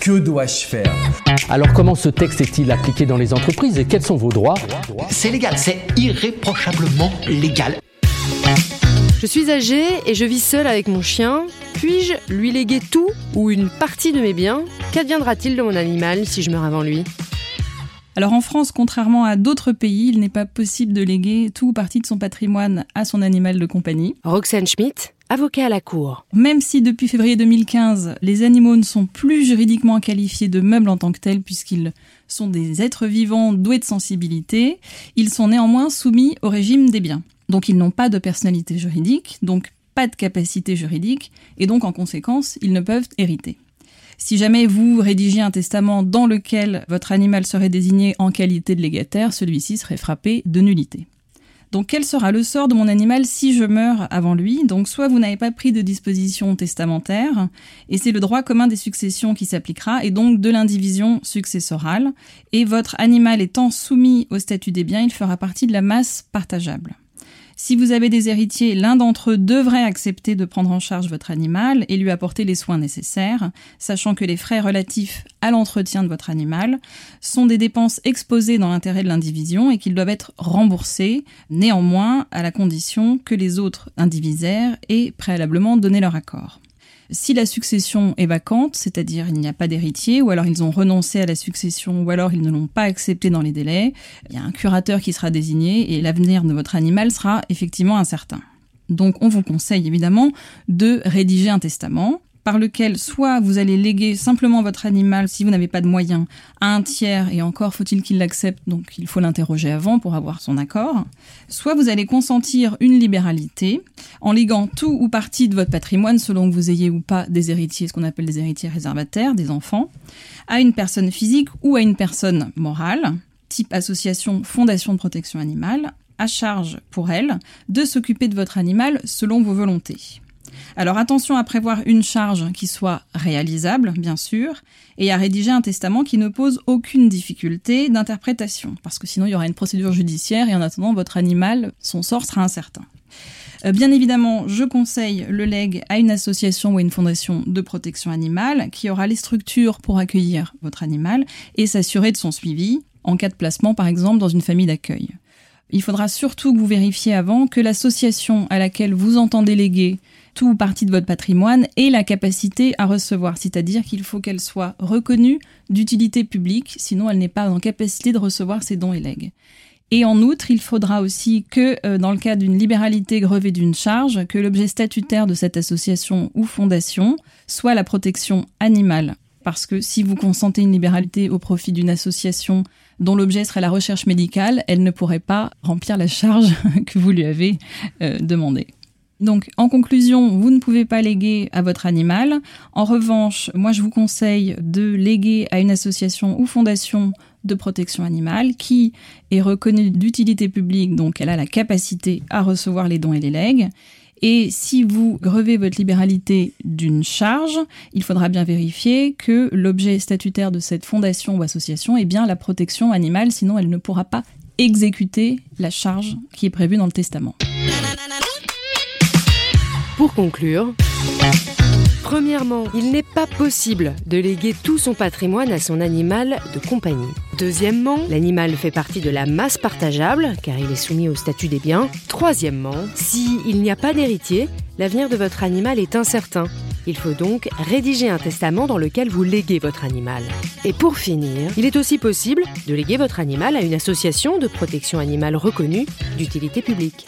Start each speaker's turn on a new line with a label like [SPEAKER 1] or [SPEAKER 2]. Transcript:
[SPEAKER 1] Que dois-je faire
[SPEAKER 2] Alors comment ce texte est-il appliqué dans les entreprises et quels sont vos droits
[SPEAKER 3] C'est légal, c'est irréprochablement légal.
[SPEAKER 4] Je suis âgée et je vis seule avec mon chien. Puis-je lui léguer tout ou une partie de mes biens? Qu'adviendra-t-il de mon animal si je meurs avant lui?
[SPEAKER 5] Alors en France, contrairement à d'autres pays, il n'est pas possible de léguer tout ou partie de son patrimoine à son animal de compagnie.
[SPEAKER 4] Roxane Schmidt, avocat à la Cour.
[SPEAKER 5] Même si depuis février 2015, les animaux ne sont plus juridiquement qualifiés de meubles en tant que tels puisqu'ils sont des êtres vivants doués de sensibilité, ils sont néanmoins soumis au régime des biens. Donc ils n'ont pas de personnalité juridique, donc pas de capacité juridique, et donc en conséquence, ils ne peuvent hériter. Si jamais vous rédigiez un testament dans lequel votre animal serait désigné en qualité de légataire, celui-ci serait frappé de nullité. Donc quel sera le sort de mon animal si je meurs avant lui? Donc soit vous n'avez pas pris de disposition testamentaire, et c'est le droit commun des successions qui s'appliquera, et donc de l'indivision successorale, et votre animal étant soumis au statut des biens, il fera partie de la masse partageable. Si vous avez des héritiers, l'un d'entre eux devrait accepter de prendre en charge votre animal et lui apporter les soins nécessaires, sachant que les frais relatifs à l'entretien de votre animal sont des dépenses exposées dans l'intérêt de l'indivision et qu'ils doivent être remboursés, néanmoins à la condition que les autres indivisaires aient préalablement donné leur accord. Si la succession est vacante, c'est-à-dire il n'y a pas d'héritier, ou alors ils ont renoncé à la succession, ou alors ils ne l'ont pas accepté dans les délais, il y a un curateur qui sera désigné et l'avenir de votre animal sera effectivement incertain. Donc on vous conseille évidemment de rédiger un testament par lequel soit vous allez léguer simplement votre animal si vous n'avez pas de moyens à un tiers, et encore faut-il qu'il l'accepte, donc il faut l'interroger avant pour avoir son accord, soit vous allez consentir une libéralité en léguant tout ou partie de votre patrimoine, selon que vous ayez ou pas des héritiers, ce qu'on appelle des héritiers réservataires, des enfants, à une personne physique ou à une personne morale, type association, fondation de protection animale, à charge pour elle de s'occuper de votre animal selon vos volontés. Alors attention à prévoir une charge qui soit réalisable, bien sûr, et à rédiger un testament qui ne pose aucune difficulté d'interprétation, parce que sinon il y aura une procédure judiciaire et en attendant votre animal, son sort sera incertain. Euh, bien évidemment, je conseille le leg à une association ou à une fondation de protection animale qui aura les structures pour accueillir votre animal et s'assurer de son suivi en cas de placement par exemple dans une famille d'accueil. Il faudra surtout que vous vérifiez avant que l'association à laquelle vous entendez léguer tout ou partie de votre patrimoine ait la capacité à recevoir, c'est-à-dire qu'il faut qu'elle soit reconnue d'utilité publique, sinon elle n'est pas en capacité de recevoir ses dons et legs. Et en outre, il faudra aussi que, euh, dans le cas d'une libéralité grevée d'une charge, que l'objet statutaire de cette association ou fondation soit la protection animale. Parce que si vous consentez une libéralité au profit d'une association dont l'objet serait la recherche médicale, elle ne pourrait pas remplir la charge que vous lui avez euh, demandée. Donc, en conclusion, vous ne pouvez pas léguer à votre animal. En revanche, moi, je vous conseille de léguer à une association ou fondation de protection animale qui est reconnue d'utilité publique, donc elle a la capacité à recevoir les dons et les legs. Et si vous grevez votre libéralité d'une charge, il faudra bien vérifier que l'objet statutaire de cette fondation ou association est bien la protection animale, sinon elle ne pourra pas exécuter la charge qui est prévue dans le testament.
[SPEAKER 4] Pour conclure, premièrement, il n'est pas possible de léguer tout son patrimoine à son animal de compagnie. Deuxièmement, l'animal fait partie de la masse partageable car il est soumis au statut des biens. Troisièmement, s'il n'y a pas d'héritier, l'avenir de votre animal est incertain. Il faut donc rédiger un testament dans lequel vous léguez votre animal. Et pour finir, il est aussi possible de léguer votre animal à une association de protection animale reconnue d'utilité publique.